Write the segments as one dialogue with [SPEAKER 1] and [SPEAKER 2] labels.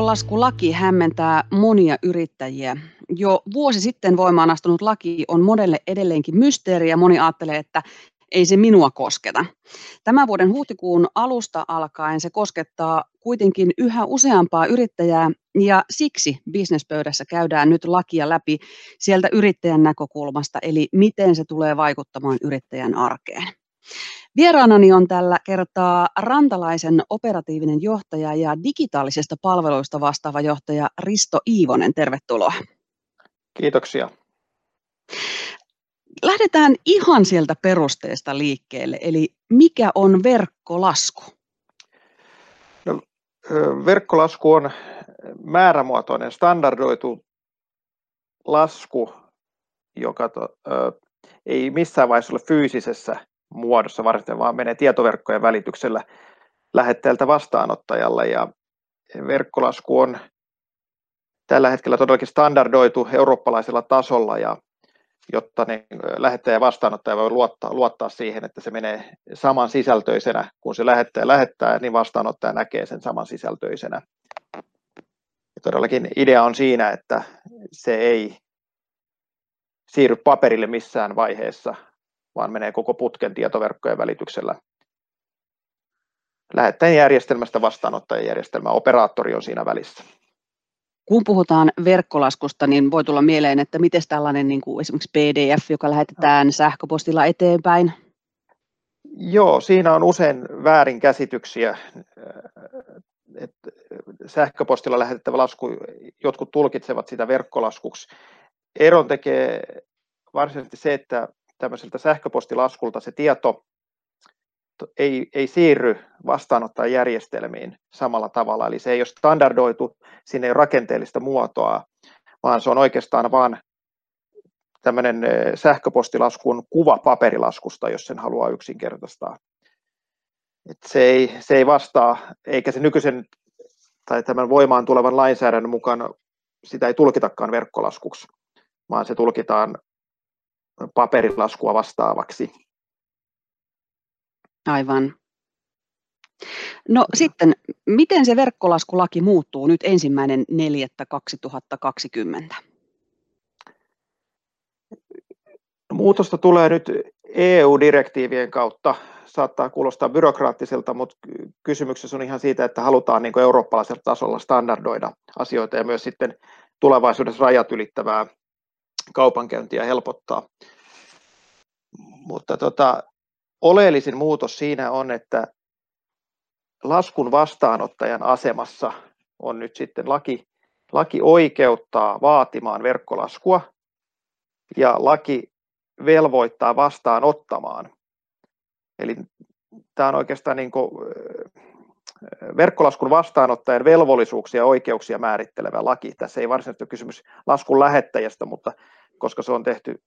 [SPEAKER 1] Verkkolaskulaki hämmentää monia yrittäjiä. Jo vuosi sitten voimaan astunut laki on monelle edelleenkin mysteeri ja moni ajattelee, että ei se minua kosketa. Tämän vuoden huhtikuun alusta alkaen se koskettaa kuitenkin yhä useampaa yrittäjää ja siksi bisnespöydässä käydään nyt lakia läpi sieltä yrittäjän näkökulmasta, eli miten se tulee vaikuttamaan yrittäjän arkeen. Vieraanani on tällä kertaa rantalaisen operatiivinen johtaja ja digitaalisesta palveluista vastaava johtaja Risto Iivonen. Tervetuloa.
[SPEAKER 2] Kiitoksia.
[SPEAKER 1] Lähdetään ihan sieltä perusteesta liikkeelle, eli mikä on verkkolasku?
[SPEAKER 2] No, verkkolasku on määrämuotoinen, standardoitu lasku, joka to, ö, ei missään vaiheessa ole fyysisessä muodossa varten, vaan menee tietoverkkojen välityksellä lähettäjältä vastaanottajalle. Ja verkkolasku on tällä hetkellä todellakin standardoitu eurooppalaisella tasolla ja jotta niin lähettäjä ja vastaanottaja voi luottaa, luottaa siihen, että se menee saman sisältöisenä, kun se lähettäjä lähettää, niin vastaanottaja näkee sen saman sisältöisenä. Ja todellakin idea on siinä, että se ei siirry paperille missään vaiheessa, vaan menee koko putken tietoverkkojen välityksellä lähettäjän järjestelmästä vastaanottajan järjestelmä. Operaattori on siinä välissä.
[SPEAKER 1] Kun puhutaan verkkolaskusta, niin voi tulla mieleen, että miten tällainen niin kuin esimerkiksi PDF, joka lähetetään sähköpostilla eteenpäin?
[SPEAKER 2] Joo, siinä on usein väärinkäsityksiä. Että sähköpostilla lähetettävä lasku, jotkut tulkitsevat sitä verkkolaskuksi. Eron tekee varsinaisesti se, että tämmöiseltä sähköpostilaskulta se tieto ei, ei siirry vastaanottajan järjestelmiin samalla tavalla, eli se ei ole standardoitu, sinne ei ole rakenteellista muotoa, vaan se on oikeastaan vain tämmöinen sähköpostilaskun kuva paperilaskusta, jos sen haluaa yksinkertaistaa. Et se, ei, se ei vastaa, eikä se nykyisen tai tämän voimaan tulevan lainsäädännön mukaan sitä ei tulkitakaan verkkolaskuksi, vaan se tulkitaan paperilaskua vastaavaksi.
[SPEAKER 1] Aivan. No sitten, miten se verkkolaskulaki muuttuu nyt ensimmäinen 4.2020?
[SPEAKER 2] Muutosta tulee nyt EU-direktiivien kautta. Saattaa kuulostaa byrokraattiselta, mutta kysymyksessä on ihan siitä, että halutaan niin eurooppalaisella tasolla standardoida asioita ja myös sitten tulevaisuudessa rajat ylittävää kaupankäyntiä helpottaa. Mutta tota, oleellisin muutos siinä on, että laskun vastaanottajan asemassa on nyt sitten laki, laki oikeuttaa vaatimaan verkkolaskua ja laki velvoittaa vastaanottamaan. Eli tämä on oikeastaan niin kuin verkkolaskun vastaanottajan velvollisuuksia ja oikeuksia määrittelevä laki. Tässä ei varsinaisesti ole kysymys laskun lähettäjästä, mutta koska se on tehty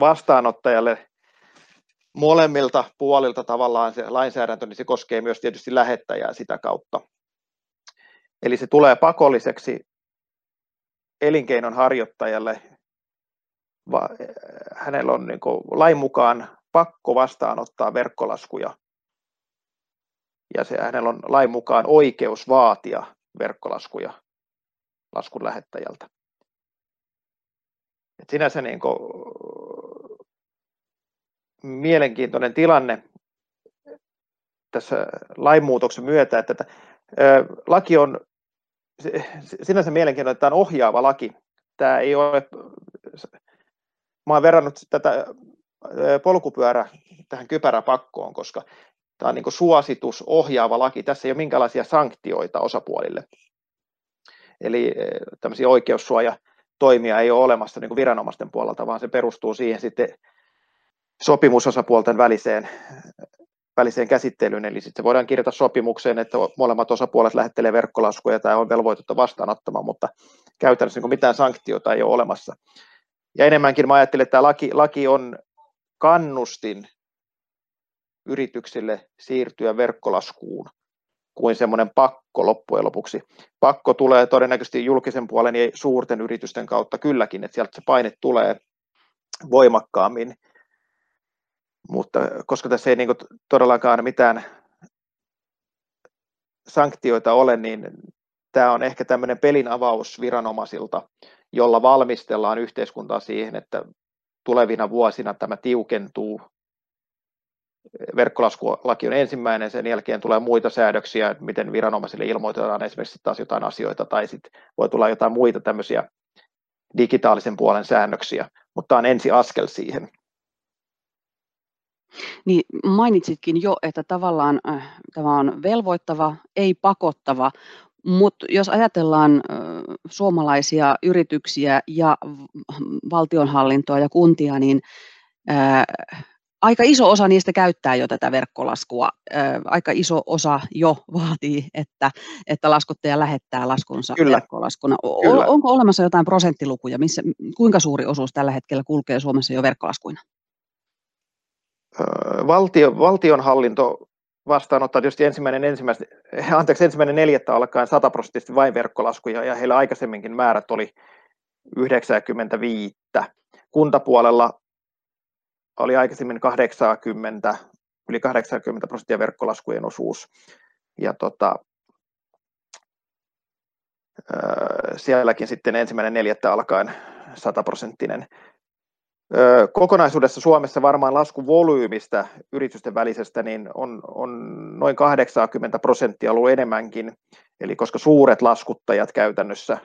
[SPEAKER 2] vastaanottajalle molemmilta puolilta tavallaan se lainsäädäntö, niin se koskee myös tietysti lähettäjää sitä kautta. Eli se tulee pakolliseksi elinkeinon harjoittajalle. Hänellä on niin lain mukaan pakko vastaanottaa verkkolaskuja ja se, hänellä on lain mukaan oikeus vaatia verkkolaskuja laskun lähettäjältä. Et sinänsä niin kuin, mielenkiintoinen tilanne tässä lainmuutoksen myötä, että laki on sinänsä mielenkiintoinen, että tämä on ohjaava laki. Tämä ei ole, mä olen verrannut tätä polkupyörä tähän kypäräpakkoon, koska tämä on niin suositus, ohjaava laki. Tässä ei ole minkälaisia sanktioita osapuolille. Eli tämmöisiä oikeussuojatoimia ei ole olemassa niin viranomaisten puolelta, vaan se perustuu siihen sitten sopimusosapuolten väliseen, väliseen käsittelyyn, eli sitten voidaan kirjata sopimukseen, että molemmat osapuolet lähettelee verkkolaskuja tai on velvoitettu vastaanottamaan, mutta käytännössä niin mitään sanktiota ei ole olemassa. Ja enemmänkin mä ajattelen, että tämä laki, laki on kannustin yrityksille siirtyä verkkolaskuun kuin semmoinen pakko loppujen lopuksi. Pakko tulee todennäköisesti julkisen puolen ja suurten yritysten kautta kylläkin, että sieltä se paine tulee voimakkaammin mutta koska tässä ei niin kuin todellakaan mitään sanktioita ole, niin tämä on ehkä tämmöinen pelin avaus viranomaisilta, jolla valmistellaan yhteiskuntaa siihen, että tulevina vuosina tämä tiukentuu. Verkkolaskulaki on ensimmäinen, sen jälkeen tulee muita säädöksiä, miten viranomaisille ilmoitetaan esimerkiksi taas jotain asioita, tai sitten voi tulla jotain muita tämmöisiä digitaalisen puolen säännöksiä, mutta tämä on ensi askel siihen.
[SPEAKER 1] Niin mainitsitkin jo, että tavallaan äh, tämä on velvoittava, ei pakottava, mutta jos ajatellaan äh, suomalaisia yrityksiä ja valtionhallintoa ja kuntia, niin äh, aika iso osa niistä käyttää jo tätä verkkolaskua. Aika iso osa jo vaatii, että, että laskuttaja lähettää laskunsa Kyllä. verkkolaskuna. Kyllä. Onko olemassa jotain prosenttilukuja, missä, kuinka suuri osuus tällä hetkellä kulkee Suomessa jo verkkolaskuina?
[SPEAKER 2] valtio, valtionhallinto vastaanottaa tietysti ensimmäinen, ensimmäistä, anteeksi, ensimmäinen neljättä alkaen 100 prosenttisesti vain verkkolaskuja, ja heillä aikaisemminkin määrät oli 95. Kuntapuolella oli aikaisemmin 80, yli 80 prosenttia verkkolaskujen osuus, ja tota, sielläkin sitten ensimmäinen neljättä alkaen 100 prosenttinen Kokonaisuudessa Suomessa varmaan laskuvolyymistä yritysten välisestä niin on, on noin 80 prosenttia ollut enemmänkin, eli koska suuret laskuttajat käytännössä,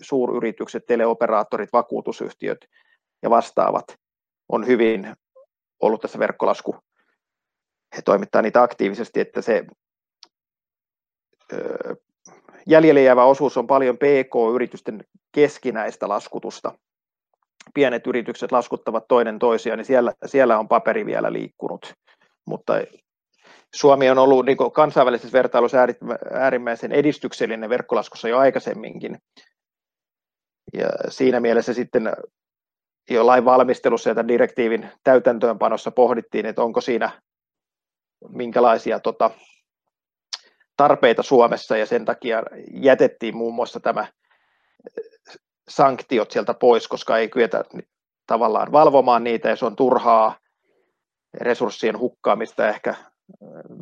[SPEAKER 2] suuryritykset, teleoperaattorit, vakuutusyhtiöt ja vastaavat on hyvin ollut tässä verkkolasku, he toimittaa niitä aktiivisesti, että se jäljelle jäävä osuus on paljon PK-yritysten keskinäistä laskutusta, pienet yritykset laskuttavat toinen toisiaan, niin siellä, siellä on paperi vielä liikkunut. Mutta Suomi on ollut niin kansainvälisessä vertailussa äärimmäisen edistyksellinen verkkolaskussa jo aikaisemminkin. Ja siinä mielessä sitten jo lain valmistelussa ja tämän direktiivin täytäntöönpanossa pohdittiin, että onko siinä minkälaisia tota, tarpeita Suomessa ja sen takia jätettiin muun muassa tämä sanktiot sieltä pois, koska ei kyetä tavallaan valvomaan niitä ja se on turhaa resurssien hukkaamista ehkä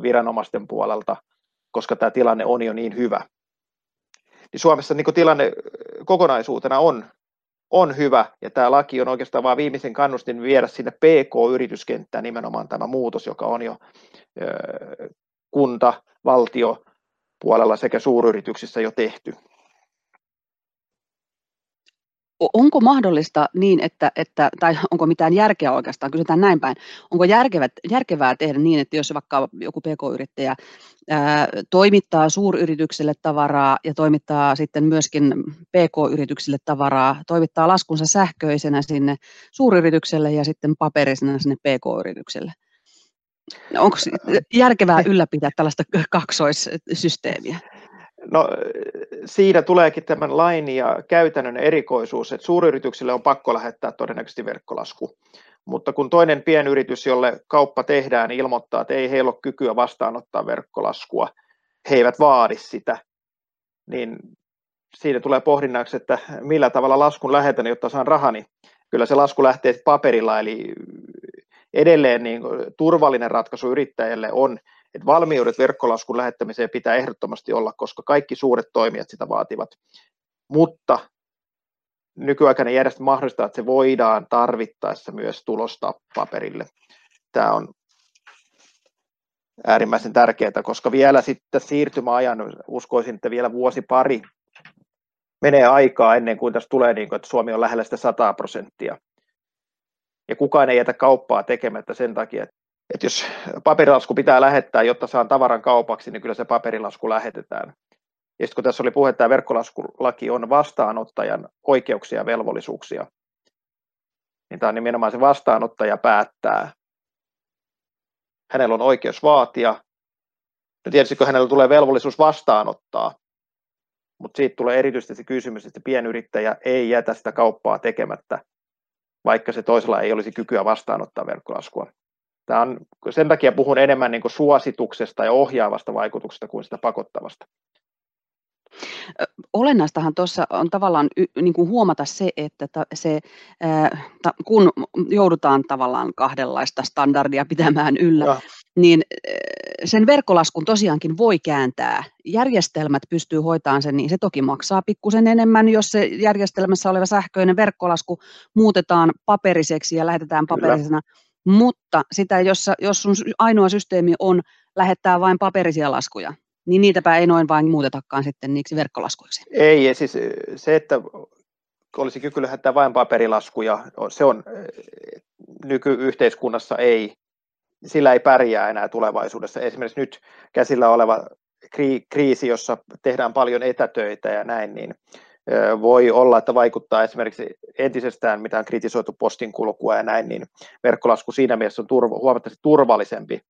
[SPEAKER 2] viranomaisten puolelta, koska tämä tilanne on jo niin hyvä. Niin Suomessa niin tilanne kokonaisuutena on, on hyvä, ja tämä laki on oikeastaan vain viimeisen kannustin viedä sinne PK-yrityskenttään nimenomaan tämä muutos, joka on jo kunta, valtio puolella sekä suuryrityksissä jo tehty
[SPEAKER 1] onko mahdollista niin, että, että, tai onko mitään järkeä oikeastaan, kysytään näin päin, onko järkevät, järkevää tehdä niin, että jos vaikka joku pk-yrittäjä ää, toimittaa suuryritykselle tavaraa ja toimittaa sitten myöskin pk-yrityksille tavaraa, toimittaa laskunsa sähköisenä sinne suuryritykselle ja sitten paperisena sinne pk-yritykselle. Onko järkevää ylläpitää tällaista kaksoissysteemiä?
[SPEAKER 2] No siinä tuleekin tämän lain ja käytännön erikoisuus, että suuryrityksille on pakko lähettää todennäköisesti verkkolasku. Mutta kun toinen pienyritys, jolle kauppa tehdään, ilmoittaa, että ei heillä ole kykyä vastaanottaa verkkolaskua, he eivät vaadi sitä, niin siinä tulee pohdinnaksi, että millä tavalla laskun lähetän, jotta saan rahani. Kyllä se lasku lähtee paperilla, eli edelleen niin turvallinen ratkaisu yrittäjälle on, että valmiudet verkkolaskun lähettämiseen pitää ehdottomasti olla, koska kaikki suuret toimijat sitä vaativat. Mutta nykyaikainen järjestelmä mahdollistaa, että se voidaan tarvittaessa myös tulostaa paperille. Tämä on äärimmäisen tärkeää, koska vielä sitten siirtymäajan, uskoisin, että vielä vuosi pari menee aikaa ennen kuin tässä tulee, niin kuin, että Suomi on lähellä sitä 100 prosenttia. Ja kukaan ei jätä kauppaa tekemättä sen takia, että että jos paperilasku pitää lähettää, jotta saan tavaran kaupaksi, niin kyllä se paperilasku lähetetään. Ja sitten kun tässä oli puhe, tämä verkkolaskulaki on vastaanottajan oikeuksia ja velvollisuuksia, niin tämä on nimenomaan se vastaanottaja päättää. Hänellä on oikeus vaatia. No tietysti kun hänellä tulee velvollisuus vastaanottaa, mutta siitä tulee erityisesti se kysymys, että pienyrittäjä ei jätä sitä kauppaa tekemättä, vaikka se toisella ei olisi kykyä vastaanottaa verkkolaskua. Tämä on, sen takia puhun enemmän niin suosituksesta ja ohjaavasta vaikutuksesta kuin sitä pakottavasta.
[SPEAKER 1] Olennaistahan tuossa on tavallaan niin kuin huomata se, että se, kun joudutaan tavallaan kahdenlaista standardia pitämään yllä, ja. niin sen verkkolaskun tosiaankin voi kääntää. Järjestelmät pystyy hoitamaan sen, niin se toki maksaa pikkusen enemmän, jos se järjestelmässä oleva sähköinen verkkolasku muutetaan paperiseksi ja lähetetään paperisena. Kyllä. Mutta sitä, jos, jos sun ainoa systeemi on lähettää vain paperisia laskuja, niin niitäpä ei noin vain muutetakaan sitten niiksi verkkolaskuiksi.
[SPEAKER 2] Ei, siis se, että olisi kyky lähettää vain paperilaskuja, se on nykyyhteiskunnassa ei, sillä ei pärjää enää tulevaisuudessa. Esimerkiksi nyt käsillä oleva kriisi, jossa tehdään paljon etätöitä ja näin, niin voi olla, että vaikuttaa esimerkiksi entisestään, mitä on kritisoitu postin kulkua ja näin, niin verkkolasku siinä mielessä on turva, huomattavasti turvallisempi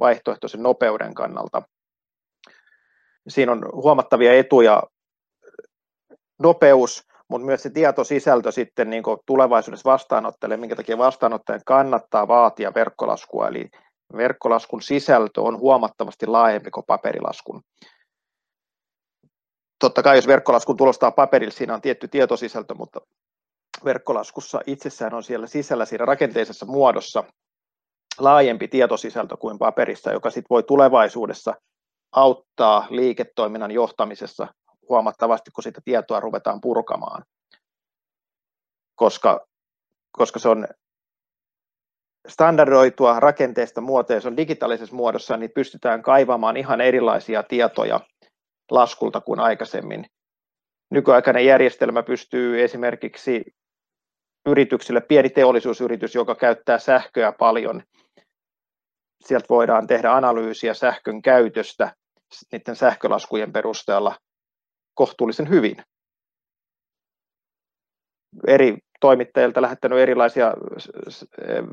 [SPEAKER 2] vaihtoehto sen nopeuden kannalta. Siinä on huomattavia etuja, nopeus, mutta myös se tietosisältö sitten niin tulevaisuudessa vastaanottajalle, minkä takia vastaanottajan kannattaa vaatia verkkolaskua, eli verkkolaskun sisältö on huomattavasti laajempi kuin paperilaskun. Totta kai jos verkkolaskun tulostaa paperilla, siinä on tietty tietosisältö, mutta verkkolaskussa itsessään on siellä sisällä siinä rakenteisessa muodossa laajempi tietosisältö kuin paperissa, joka sitten voi tulevaisuudessa auttaa liiketoiminnan johtamisessa huomattavasti, kun sitä tietoa ruvetaan purkamaan, koska, koska se on standardoitua rakenteesta muotoa, se on digitaalisessa muodossa, niin pystytään kaivamaan ihan erilaisia tietoja laskulta kuin aikaisemmin. Nykyaikainen järjestelmä pystyy esimerkiksi yrityksille, pieni teollisuusyritys, joka käyttää sähköä paljon, sieltä voidaan tehdä analyysiä sähkön käytöstä niiden sähkölaskujen perusteella kohtuullisen hyvin. Eri toimittajilta lähettänyt erilaisia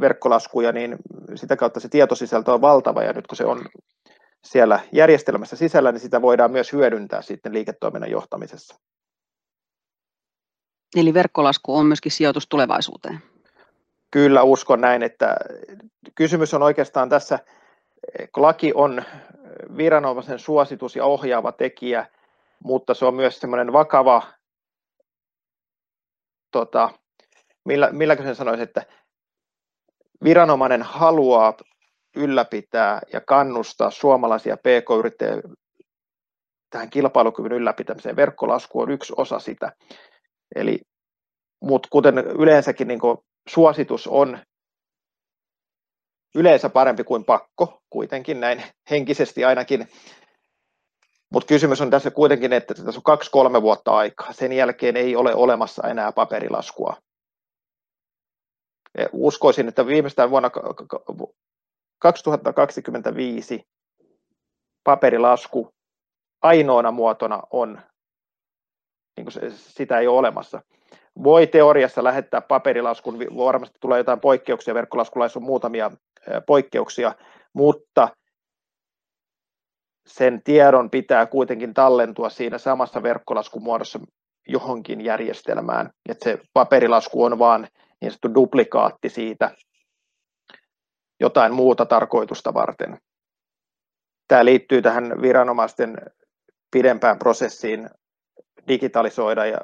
[SPEAKER 2] verkkolaskuja, niin sitä kautta se tietosisältö on valtava ja nyt kun se on siellä järjestelmässä sisällä, niin sitä voidaan myös hyödyntää sitten liiketoiminnan johtamisessa.
[SPEAKER 1] Eli verkkolasku on myöskin sijoitus tulevaisuuteen?
[SPEAKER 2] Kyllä uskon näin, että kysymys on oikeastaan tässä, kun laki on viranomaisen suositus ja ohjaava tekijä, mutta se on myös semmoinen vakava, tota, millä, milläkö sen sanoisi, että viranomainen haluaa ylläpitää ja kannustaa suomalaisia pk-yrittäjiä tähän kilpailukyvyn ylläpitämiseen. Verkkolasku on yksi osa sitä. Eli, mutta kuten yleensäkin niin suositus on yleensä parempi kuin pakko, kuitenkin näin henkisesti ainakin. Mutta kysymys on tässä kuitenkin, että tässä on kaksi-kolme vuotta aikaa. Sen jälkeen ei ole olemassa enää paperilaskua. Uskoisin, että viimeistään vuonna 2025 paperilasku ainoana muotona on, niin kuin se, sitä ei ole olemassa. Voi teoriassa lähettää paperilaskun, varmasti tulee jotain poikkeuksia, verkkolaskulaissa on muutamia poikkeuksia, mutta sen tiedon pitää kuitenkin tallentua siinä samassa verkkolaskumuodossa johonkin järjestelmään, että se paperilasku on vain niin sanottu duplikaatti siitä jotain muuta tarkoitusta varten. Tämä liittyy tähän viranomaisten pidempään prosessiin digitalisoida ja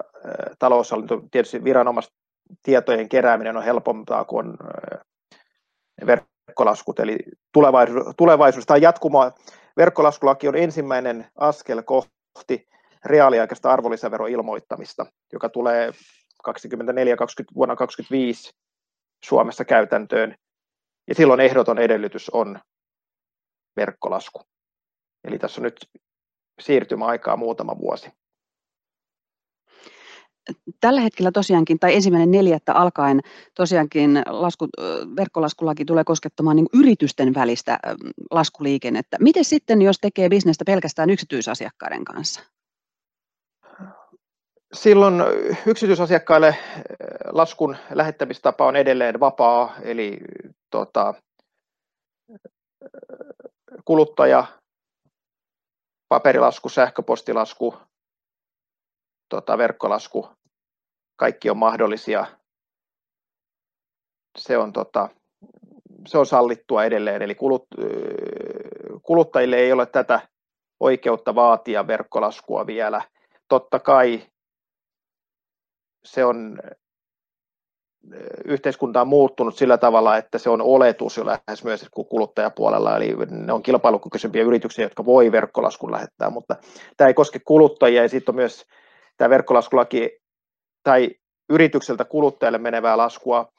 [SPEAKER 2] taloushallinto, tietysti viranomaistietojen kerääminen on helpompaa kuin verkkolaskut, eli tulevaisuus, tai jatkumo, verkkolaskulaki on ensimmäinen askel kohti reaaliaikaista arvonlisäveroilmoittamista, joka tulee 24 20, vuonna 2025 Suomessa käytäntöön, ja silloin ehdoton edellytys on verkkolasku. Eli tässä on nyt siirtymäaikaa muutama vuosi.
[SPEAKER 1] Tällä hetkellä tosiaankin, tai ensimmäinen neljättä alkaen tosiaankin lasku, verkkolaskulaki tulee koskettamaan niin yritysten välistä laskuliikennettä. Miten sitten, jos tekee bisnestä pelkästään yksityisasiakkaiden kanssa?
[SPEAKER 2] Silloin yksityisasiakkaille laskun lähettämistapa on edelleen vapaa, eli tota, kuluttaja, paperilasku, sähköpostilasku, tota, verkkolasku, kaikki on mahdollisia. Se on, tota, se on sallittua edelleen, eli kulut, kuluttajille ei ole tätä oikeutta vaatia verkkolaskua vielä. Totta kai se on yhteiskunta on muuttunut sillä tavalla, että se on oletus jo lähes myös kuluttajapuolella, eli ne on kilpailukykyisempiä yrityksiä, jotka voi verkkolaskun lähettää, mutta tämä ei koske kuluttajia, ja sitten on myös tämä verkkolaskulaki tai yritykseltä kuluttajalle menevää laskua,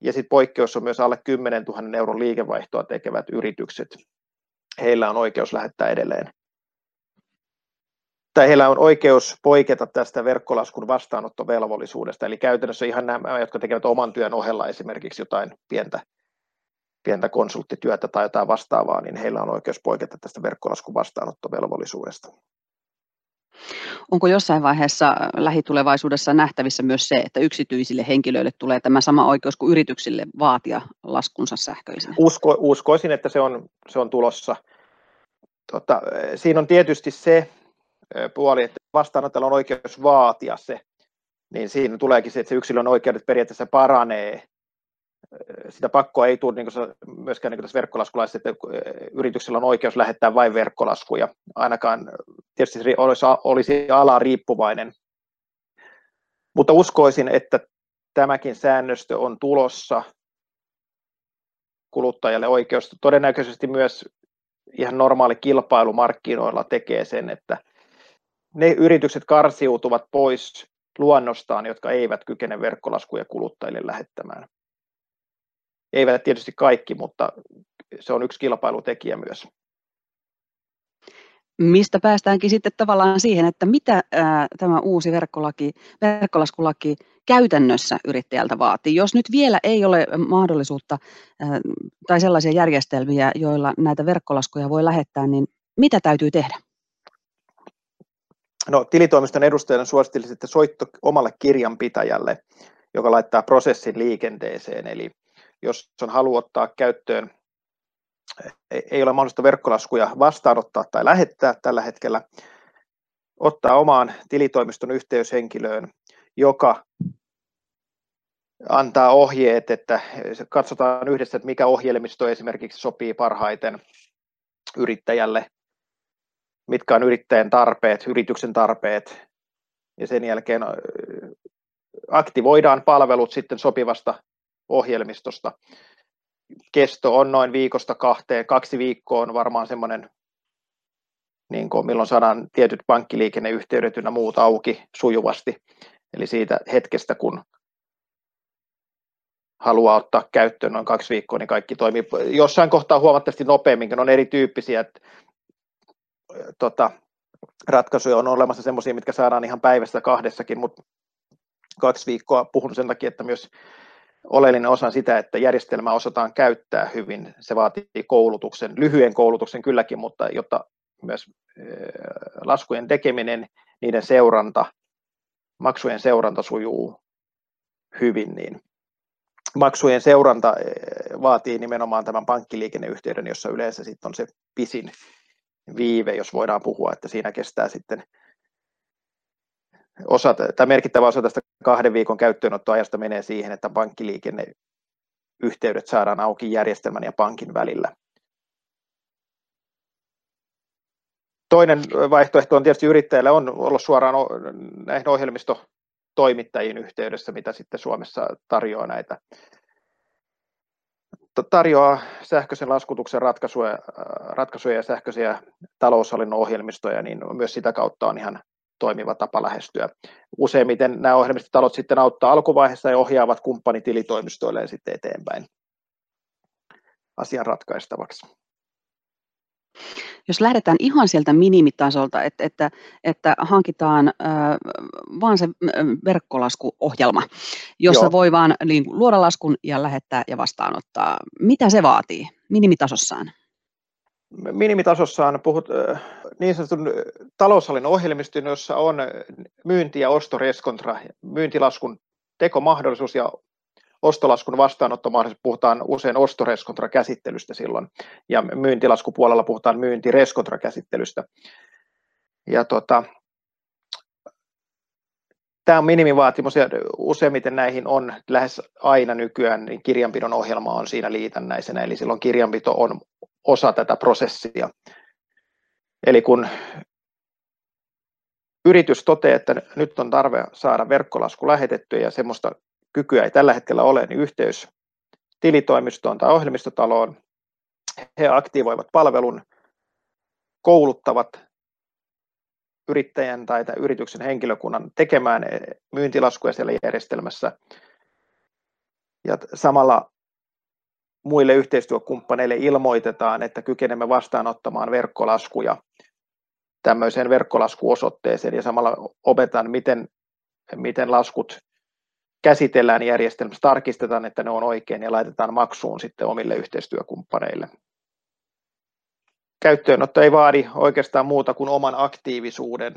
[SPEAKER 2] ja sitten poikkeus on myös alle 10 000 euron liikevaihtoa tekevät yritykset. Heillä on oikeus lähettää edelleen tai heillä on oikeus poiketa tästä verkkolaskun vastaanottovelvollisuudesta, eli käytännössä ihan nämä, jotka tekevät oman työn ohella esimerkiksi jotain pientä, pientä konsulttityötä tai jotain vastaavaa, niin heillä on oikeus poiketa tästä verkkolaskun vastaanottovelvollisuudesta.
[SPEAKER 1] Onko jossain vaiheessa lähitulevaisuudessa nähtävissä myös se, että yksityisille henkilöille tulee tämä sama oikeus kuin yrityksille vaatia laskunsa sähköisenä?
[SPEAKER 2] Usko, uskoisin, että se on, se on tulossa. Tota, siinä on tietysti se, puoli, että vastaanottajalla on oikeus vaatia se, niin siinä tuleekin se, että se yksilön oikeudet periaatteessa paranee. Sitä pakkoa ei tule niin kuin myöskään niin tässä verkkolaskulaisessa, että yrityksellä on oikeus lähettää vain verkkolaskuja. Ainakaan tietysti olisi, olisi ala riippuvainen. Mutta uskoisin, että tämäkin säännöstö on tulossa kuluttajalle oikeus. Todennäköisesti myös ihan normaali kilpailu markkinoilla tekee sen, että ne yritykset karsiutuvat pois luonnostaan, jotka eivät kykene verkkolaskuja kuluttajille lähettämään. Eivät tietysti kaikki, mutta se on yksi kilpailutekijä myös.
[SPEAKER 1] Mistä päästäänkin sitten tavallaan siihen, että mitä ää, tämä uusi verkkolaki, verkkolaskulaki käytännössä yrittäjältä vaatii. Jos nyt vielä ei ole mahdollisuutta ää, tai sellaisia järjestelmiä, joilla näitä verkkolaskuja voi lähettää, niin mitä täytyy tehdä?
[SPEAKER 2] No, tilitoimiston edustajana suosittelisin, että soitto omalle kirjanpitäjälle, joka laittaa prosessin liikenteeseen. Eli jos on halu ottaa käyttöön, ei ole mahdollista verkkolaskuja vastaanottaa tai lähettää tällä hetkellä, ottaa omaan tilitoimiston yhteyshenkilöön, joka antaa ohjeet, että katsotaan yhdessä, että mikä ohjelmisto esimerkiksi sopii parhaiten yrittäjälle mitkä on yrittäjän tarpeet, yrityksen tarpeet, ja sen jälkeen aktivoidaan palvelut sitten sopivasta ohjelmistosta. Kesto on noin viikosta kahteen, kaksi viikkoa on varmaan semmoinen, niin kuin milloin saadaan tietyt pankkiliikenneyhteydet ynnä muut auki sujuvasti. Eli siitä hetkestä, kun haluaa ottaa käyttöön noin kaksi viikkoa, niin kaikki toimii jossain kohtaa huomattavasti nopeammin, on erityyppisiä, että tota, ratkaisuja on olemassa semmoisia, mitkä saadaan ihan päivästä kahdessakin, mutta kaksi viikkoa puhun sen takia, että myös oleellinen osa sitä, että järjestelmää osataan käyttää hyvin. Se vaatii koulutuksen, lyhyen koulutuksen kylläkin, mutta jotta myös laskujen tekeminen, niiden seuranta, maksujen seuranta sujuu hyvin, niin maksujen seuranta vaatii nimenomaan tämän pankkiliikenneyhteyden, jossa yleensä sitten on se pisin viive, jos voidaan puhua, että siinä kestää sitten osa, tai merkittävä osa tästä kahden viikon käyttöönottoajasta menee siihen, että pankkiliikenne yhteydet saadaan auki järjestelmän ja pankin välillä. Toinen vaihtoehto on tietysti yrittäjällä on olla suoraan näihin ohjelmistotoimittajiin yhteydessä, mitä sitten Suomessa tarjoaa näitä tarjoaa sähköisen laskutuksen ratkaisuja, äh, ratkaisuja ja sähköisiä taloushallinnon ohjelmistoja, niin myös sitä kautta on ihan toimiva tapa lähestyä. Useimmiten nämä ohjelmistotalot sitten auttaa alkuvaiheessa ja ohjaavat kumppanitilitoimistoille sitten eteenpäin asian ratkaistavaksi.
[SPEAKER 1] Jos lähdetään ihan sieltä minimitasolta, että, että, että hankitaan äh, vaan se verkkolaskuohjelma, jossa Joo. voi vaan niin, luoda laskun ja lähettää ja vastaanottaa. Mitä se vaatii minimitasossaan?
[SPEAKER 2] Minimitasossaan puhut niin sanotun taloushallinnon ohjelmiston, jossa on myynti- ja ostoreskontra, myyntilaskun tekomahdollisuus ja ostolaskun vastaanottomahdollisuus puhutaan usein ostoreskontrakäsittelystä silloin, ja myyntilaskupuolella puhutaan myyntireskontrakäsittelystä. Ja tota, tämä on minimivaatimus ja useimmiten näihin on lähes aina nykyään, niin kirjanpidon ohjelma on siinä liitännäisenä, eli silloin kirjanpito on osa tätä prosessia. Eli kun yritys toteaa, että nyt on tarve saada verkkolasku lähetettyä ja semmoista kykyä ei tällä hetkellä ole, niin yhteys tilitoimistoon tai ohjelmistotaloon. He aktivoivat palvelun, kouluttavat yrittäjän tai yrityksen henkilökunnan tekemään myyntilaskuja siellä järjestelmässä. Ja samalla muille yhteistyökumppaneille ilmoitetaan, että kykenemme vastaanottamaan verkkolaskuja tämmöiseen verkkolaskuosoitteeseen ja samalla opetan, miten, miten laskut käsitellään järjestelmässä, tarkistetaan, että ne on oikein ja laitetaan maksuun sitten omille yhteistyökumppaneille. Käyttöönotto ei vaadi oikeastaan muuta kuin oman aktiivisuuden.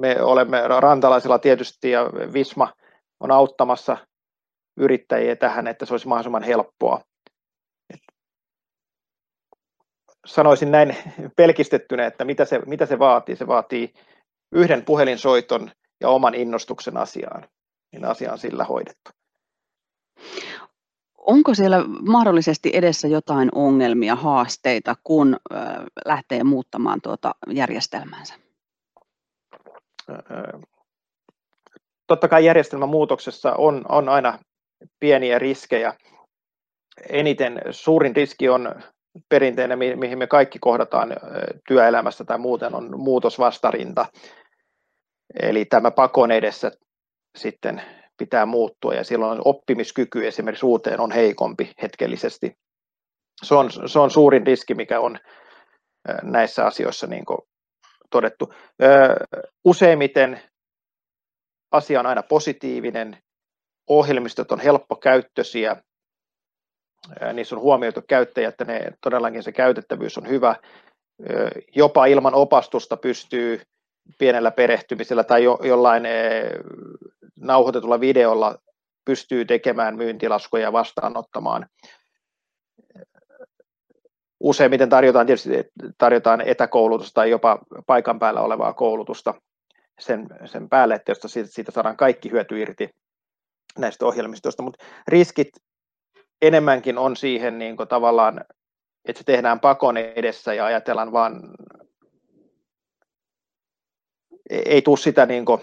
[SPEAKER 2] Me olemme rantalaisilla tietysti ja Visma on auttamassa yrittäjiä tähän, että se olisi mahdollisimman helppoa. sanoisin näin pelkistettynä, että mitä se, mitä se vaatii. Se vaatii yhden puhelinsoiton ja oman innostuksen asiaan, niin asia on sillä hoidettu.
[SPEAKER 1] Onko siellä mahdollisesti edessä jotain ongelmia, haasteita, kun lähtee muuttamaan tuota järjestelmänsä?
[SPEAKER 2] Totta kai järjestelmän muutoksessa on, on aina pieniä riskejä. Eniten suurin riski on perinteinen, mihin me kaikki kohdataan työelämässä tai muuten, on muutosvastarinta. Eli tämä pakon edessä sitten pitää muuttua ja silloin oppimiskyky esimerkiksi uuteen on heikompi hetkellisesti. Se on, se on suurin riski, mikä on näissä asioissa niin todettu. Useimmiten asia on aina positiivinen, ohjelmistot on helppokäyttöisiä, niissä on huomioitu käyttäjä, että ne, todellakin se käytettävyys on hyvä. Jopa ilman opastusta pystyy pienellä perehtymisellä tai jo, jollain nauhoitetulla videolla pystyy tekemään myyntilaskuja ja vastaanottamaan. Useimmiten tarjotaan tietysti tarjotaan etäkoulutusta tai jopa paikan päällä olevaa koulutusta sen, sen päälle, että josta siitä, siitä saadaan kaikki hyöty irti näistä ohjelmistoista, mutta riskit enemmänkin on siihen niin kuin tavallaan, että se tehdään pakon edessä ja ajatellaan vaan, ei tule sitä niin kuin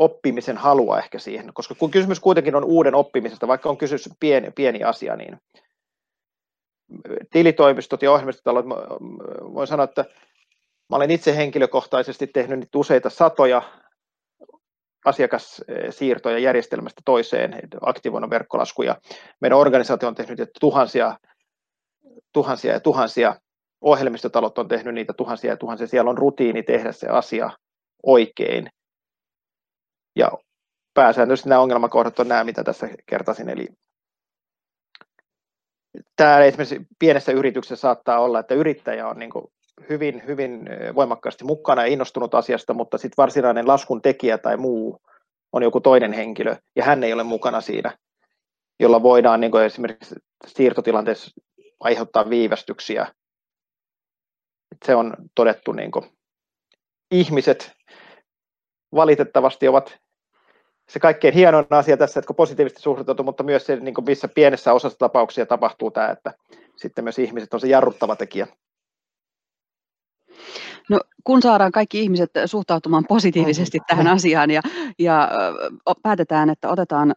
[SPEAKER 2] oppimisen halua ehkä siihen, koska kun kysymys kuitenkin on uuden oppimisesta, vaikka on kysymys pieni, pieni asia, niin tilitoimistot ja ohjelmistotalot, voin sanoa, että mä olen itse henkilökohtaisesti tehnyt nyt useita satoja asiakassiirtoja järjestelmästä toiseen, aktivoinut verkkolaskuja. Meidän organisaatio on tehnyt tuhansia, tuhansia ja tuhansia, ohjelmistotalot on tehnyt niitä tuhansia ja tuhansia, siellä on rutiini tehdä se asia oikein. Ja pääsääntöisesti nämä ongelmakohdat on nämä, mitä tässä kertasin, eli tämä esimerkiksi pienessä yrityksessä saattaa olla, että yrittäjä on niin hyvin, hyvin voimakkaasti mukana ja innostunut asiasta, mutta sitten varsinainen laskun tekijä tai muu on joku toinen henkilö ja hän ei ole mukana siinä, jolla voidaan niin esimerkiksi siirtotilanteessa aiheuttaa viivästyksiä. Se on todettu, niin ihmiset valitettavasti ovat se kaikkein hienoin asia tässä, että kun positiivisesti suhtautuu, mutta myös se, niin kuin missä pienessä osassa tapauksia tapahtuu tämä, että sitten myös ihmiset on se jarruttava tekijä.
[SPEAKER 1] No, kun saadaan kaikki ihmiset suhtautumaan positiivisesti tähän asiaan ja, ja päätetään, että otetaan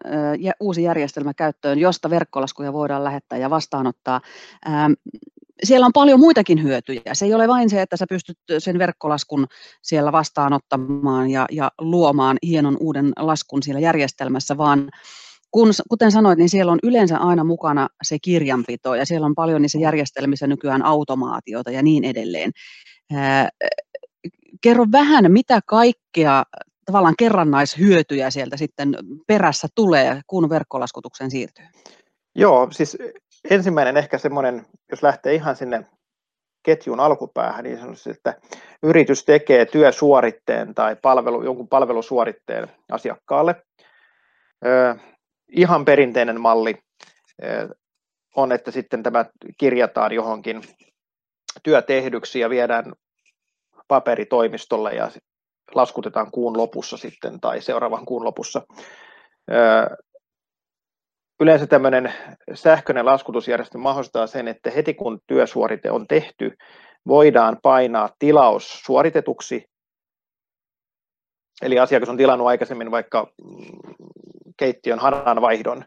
[SPEAKER 1] uusi järjestelmä käyttöön, josta verkkolaskuja voidaan lähettää ja vastaanottaa, siellä on paljon muitakin hyötyjä. Se ei ole vain se, että sä pystyt sen verkkolaskun siellä vastaanottamaan ja, ja luomaan hienon uuden laskun siellä järjestelmässä, vaan kun, kuten sanoit, niin siellä on yleensä aina mukana se kirjanpito ja siellä on paljon niissä järjestelmissä nykyään automaatiota ja niin edelleen. Kerro vähän, mitä kaikkea tavallaan kerrannaishyötyjä sieltä sitten perässä tulee, kun verkkolaskutuksen siirtyy?
[SPEAKER 2] Joo, siis ensimmäinen ehkä semmoinen, jos lähtee ihan sinne ketjun alkupäähän, niin sanoisin, että yritys tekee työsuoritteen tai palvelu, jonkun palvelusuoritteen asiakkaalle. Ihan perinteinen malli on, että sitten tämä kirjataan johonkin työtehdyksi ja viedään paperitoimistolle ja laskutetaan kuun lopussa sitten tai seuraavan kuun lopussa. Yleensä tämmöinen sähköinen laskutusjärjestelmä mahdollistaa sen, että heti kun työsuorite on tehty, voidaan painaa tilaus suoritetuksi. Eli asiakas on tilannut aikaisemmin vaikka mm, keittiön hananvaihdon.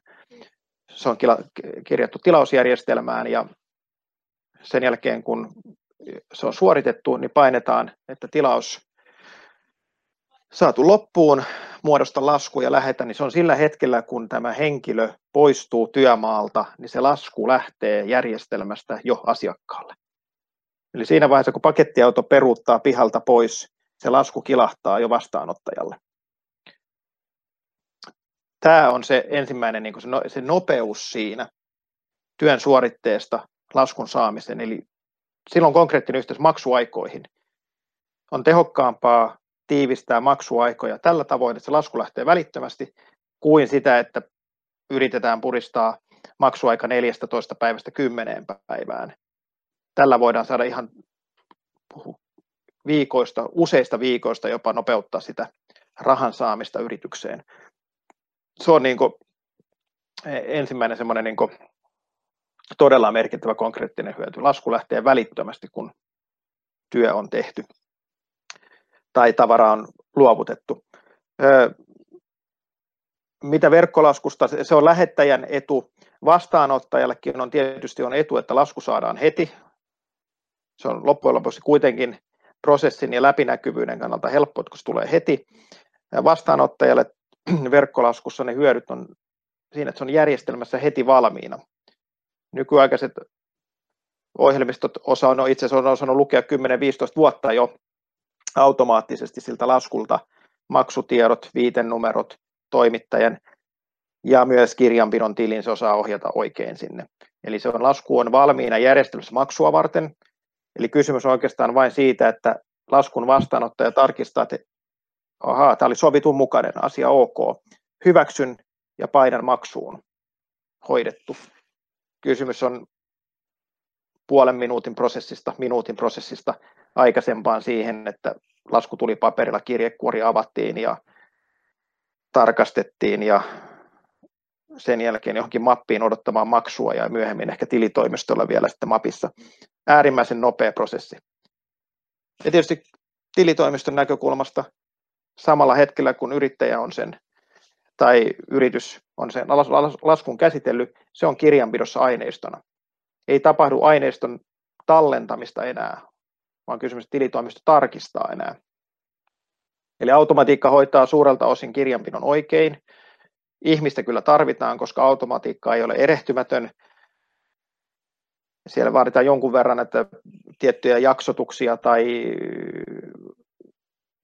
[SPEAKER 2] Se on kirjattu tilausjärjestelmään ja sen jälkeen kun se on suoritettu, niin painetaan, että tilaus saatu loppuun, muodosta lasku ja lähetä, niin se on sillä hetkellä, kun tämä henkilö poistuu työmaalta, niin se lasku lähtee järjestelmästä jo asiakkaalle. Eli siinä vaiheessa, kun pakettiauto peruuttaa pihalta pois, se lasku kilahtaa jo vastaanottajalle. Tämä on se ensimmäinen niin se, no, se nopeus siinä työn suoritteesta laskun saamisen. Eli silloin konkreettinen yhteys maksuaikoihin. On tehokkaampaa tiivistää maksuaikoja tällä tavoin, että se lasku lähtee välittömästi, kuin sitä, että yritetään puristaa maksuaika 14 päivästä 10 päivään. Tällä voidaan saada ihan viikoista, useista viikoista jopa nopeuttaa sitä rahan saamista yritykseen. Se on niin kuin ensimmäinen semmoinen niin kuin todella merkittävä konkreettinen hyöty. Lasku lähtee välittömästi, kun työ on tehty tai tavara on luovutettu. Mitä verkkolaskusta, se on lähettäjän etu. Vastaanottajallekin on tietysti on etu, että lasku saadaan heti. Se on loppujen lopuksi kuitenkin prosessin ja läpinäkyvyyden kannalta helppo, kun se tulee heti. Vastaanottajalle verkkolaskussa ne hyödyt on siinä, että se on järjestelmässä heti valmiina. Nykyaikaiset ohjelmistot osa on itse asiassa on osannut lukea 10-15 vuotta jo automaattisesti siltä laskulta maksutiedot, viitenumerot, toimittajan ja myös kirjanpidon tilin se osaa ohjata oikein sinne. Eli se on, lasku on valmiina järjestelmässä maksua varten. Eli kysymys on oikeastaan vain siitä, että laskun vastaanottaja tarkistaa, että ahaa, tämä oli sovitun mukainen, asia ok. Hyväksyn ja painan maksuun. Hoidettu. Kysymys on puolen minuutin prosessista, minuutin prosessista aikaisempaan siihen, että lasku tuli paperilla, kirjekuori avattiin ja tarkastettiin ja sen jälkeen johonkin mappiin odottamaan maksua ja myöhemmin ehkä tilitoimistolla vielä sitten mapissa. Äärimmäisen nopea prosessi. Ja tietysti tilitoimiston näkökulmasta samalla hetkellä, kun yrittäjä on sen tai yritys on sen laskun käsitellyt, se on kirjanpidossa aineistona. Ei tapahdu aineiston tallentamista enää, vaan kysymys tilitoimisto tarkistaa enää. Eli automatiikka hoitaa suurelta osin kirjanpidon oikein. Ihmistä kyllä tarvitaan, koska automatiikka ei ole erehtymätön. Siellä vaaditaan jonkun verran että tiettyjä jaksotuksia tai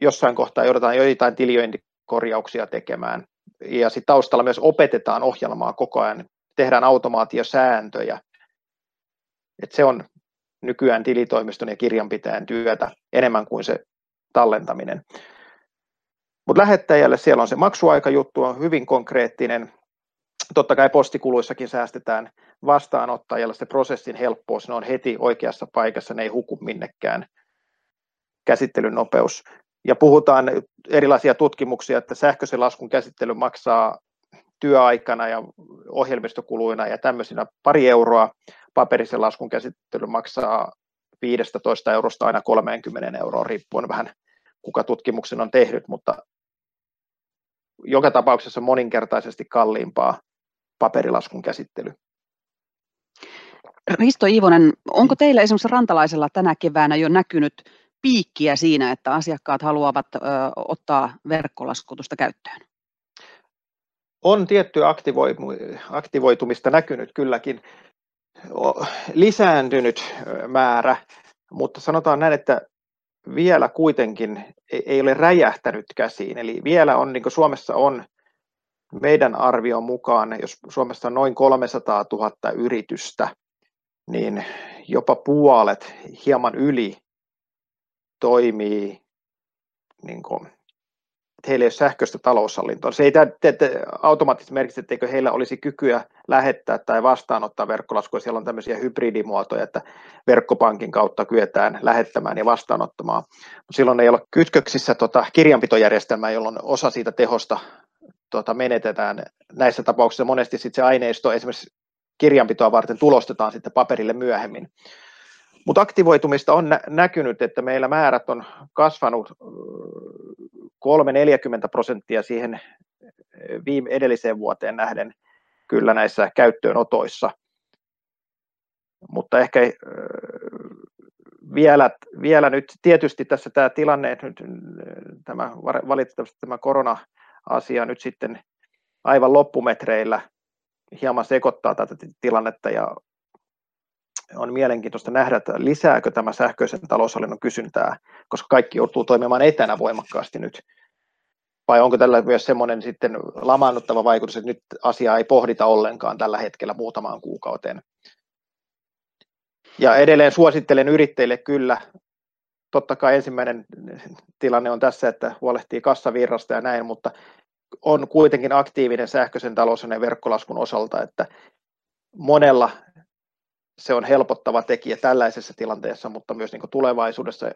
[SPEAKER 2] jossain kohtaa joudutaan joitain tiliointikorjauksia tekemään. Ja sitten taustalla myös opetetaan ohjelmaa koko ajan, tehdään automaatiosääntöjä. Et se on nykyään tilitoimiston ja kirjanpitäjän työtä enemmän kuin se tallentaminen. Mutta lähettäjälle siellä on se maksuaikajuttu, on hyvin konkreettinen. Totta kai postikuluissakin säästetään vastaanottajalle se prosessin helppous, ne on heti oikeassa paikassa, ne ei huku minnekään. Käsittelyn nopeus. Ja puhutaan erilaisia tutkimuksia, että sähköisen laskun käsittely maksaa työaikana ja ohjelmistokuluina ja tämmöisinä pari euroa, paperisen laskun käsittely maksaa 15 eurosta aina 30 euroa, riippuen vähän kuka tutkimuksen on tehnyt, mutta joka tapauksessa moninkertaisesti kalliimpaa paperilaskun käsittely.
[SPEAKER 1] Risto Iivonen, onko teillä esimerkiksi rantalaisella tänä keväänä jo näkynyt piikkiä siinä, että asiakkaat haluavat ö, ottaa verkkolaskutusta käyttöön?
[SPEAKER 2] On tietty aktivoitumista näkynyt kylläkin lisääntynyt määrä, mutta sanotaan näin, että vielä kuitenkin ei ole räjähtänyt käsiin. Eli vielä on, niin kuin Suomessa on meidän arvion mukaan, jos Suomessa on noin 300 000 yritystä, niin jopa puolet, hieman yli, toimii niin kuin heillä ei ole sähköistä taloushallintoa. Se ei automaattisesti merkitse, etteikö heillä olisi kykyä lähettää tai vastaanottaa verkkolaskuja. Siellä on tämmöisiä hybridimuotoja, että verkkopankin kautta kyetään lähettämään ja vastaanottamaan. Silloin ei ole kytköksissä tota kirjanpitojärjestelmää, jolloin osa siitä tehosta tota, menetetään. Näissä tapauksissa monesti sit se aineisto esimerkiksi kirjanpitoa varten tulostetaan sitten paperille myöhemmin. Mutta aktivoitumista on nä- näkynyt, että meillä määrät on kasvanut 3-40 prosenttia siihen viime edelliseen vuoteen nähden kyllä näissä käyttöönotoissa. Mutta ehkä vielä, vielä nyt tietysti tässä tämä tilanne, että nyt tämä valitettavasti tämä korona-asia nyt sitten aivan loppumetreillä hieman sekoittaa tätä tilannetta ja on mielenkiintoista nähdä, että lisääkö tämä sähköisen taloushallinnon kysyntää, koska kaikki joutuu toimimaan etänä voimakkaasti nyt. Vai onko tällä myös semmoinen sitten lamaannuttava vaikutus, että nyt asiaa ei pohdita ollenkaan tällä hetkellä muutamaan kuukauteen. Ja edelleen suosittelen yrittäjille kyllä, totta kai ensimmäinen tilanne on tässä, että huolehtii kassavirrasta ja näin, mutta on kuitenkin aktiivinen sähköisen talouden verkkolaskun osalta, että monella se on helpottava tekijä tällaisessa tilanteessa, mutta myös niin tulevaisuudessa,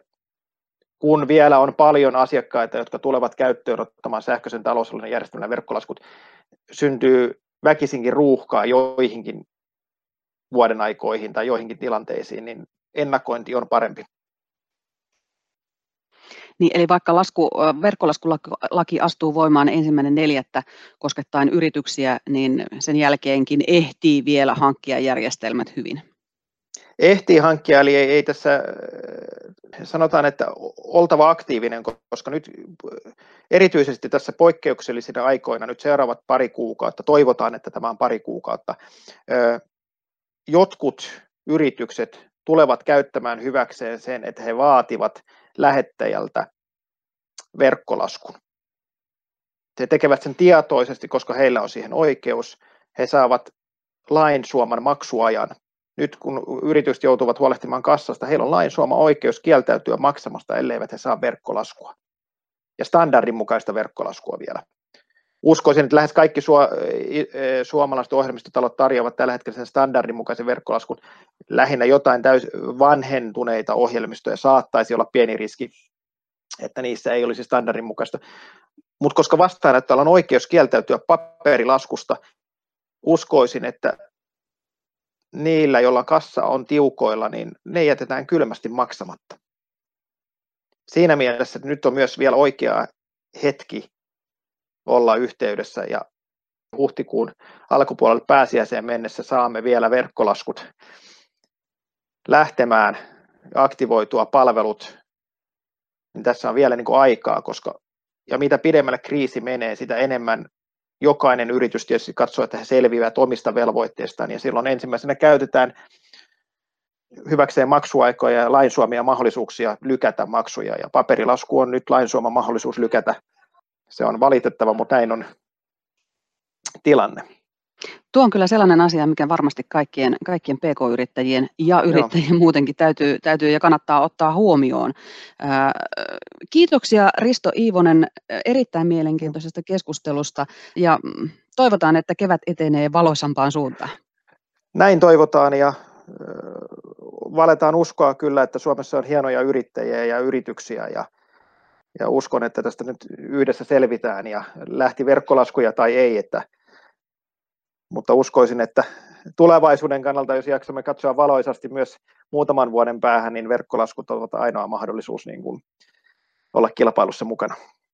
[SPEAKER 2] kun vielä on paljon asiakkaita, jotka tulevat käyttöön ottamaan sähköisen talousalueen järjestelmän verkkolaskut, syntyy väkisinkin ruuhkaa joihinkin vuoden aikoihin tai joihinkin tilanteisiin, niin ennakointi on parempi.
[SPEAKER 1] Niin, eli vaikka lasku, verkkolaskulaki astuu voimaan ensimmäinen neljättä koskettaen yrityksiä, niin sen jälkeenkin ehtii vielä hankkia järjestelmät hyvin?
[SPEAKER 2] Ehtii hankkia, eli ei, ei tässä sanotaan, että oltava aktiivinen, koska nyt erityisesti tässä poikkeuksellisina aikoina, nyt seuraavat pari kuukautta, toivotaan, että tämä on pari kuukautta, jotkut yritykset tulevat käyttämään hyväkseen sen, että he vaativat lähettäjältä verkkolaskun. He tekevät sen tietoisesti, koska heillä on siihen oikeus. He saavat lain suoman maksuajan. Nyt kun yritykset joutuvat huolehtimaan kassasta, heillä on lain suoma oikeus kieltäytyä maksamasta, elleivät he saa verkkolaskua. Ja standardin mukaista verkkolaskua vielä uskoisin, että lähes kaikki suomalaiset ohjelmistotalot tarjoavat tällä hetkellä sen standardin mukaisen verkkolaskun. Lähinnä jotain täys vanhentuneita ohjelmistoja saattaisi olla pieni riski, että niissä ei olisi standardin mukaista. Mutta koska vastaanottajalla on oikeus kieltäytyä paperilaskusta, uskoisin, että niillä, joilla kassa on tiukoilla, niin ne jätetään kylmästi maksamatta. Siinä mielessä että nyt on myös vielä oikea hetki olla yhteydessä ja huhtikuun alkupuolella pääsiäiseen mennessä saamme vielä verkkolaskut lähtemään, aktivoitua palvelut, niin tässä on vielä niin kuin aikaa, koska ja mitä pidemmälle kriisi menee, sitä enemmän jokainen yritys tietysti katsoo, että he selviävät omista velvoitteistaan, ja silloin ensimmäisenä käytetään hyväkseen maksuaikoja ja lainsuomia mahdollisuuksia lykätä maksuja, ja paperilasku on nyt lainsuoma mahdollisuus lykätä se on valitettava, mutta näin on tilanne.
[SPEAKER 1] Tuo on kyllä sellainen asia, mikä varmasti kaikkien, kaikkien PK-yrittäjien ja yrittäjien Joo. muutenkin täytyy, täytyy ja kannattaa ottaa huomioon. kiitoksia Risto Iivonen erittäin mielenkiintoisesta keskustelusta ja toivotaan, että kevät etenee valoisampaan suuntaan.
[SPEAKER 2] Näin toivotaan ja valetaan uskoa kyllä, että Suomessa on hienoja yrittäjiä ja yrityksiä ja ja uskon, että tästä nyt yhdessä selvitään ja lähti verkkolaskuja tai ei, että, mutta uskoisin, että tulevaisuuden kannalta, jos jaksamme katsoa valoisasti myös muutaman vuoden päähän, niin verkkolaskut ovat ainoa mahdollisuus niin kuin olla kilpailussa mukana.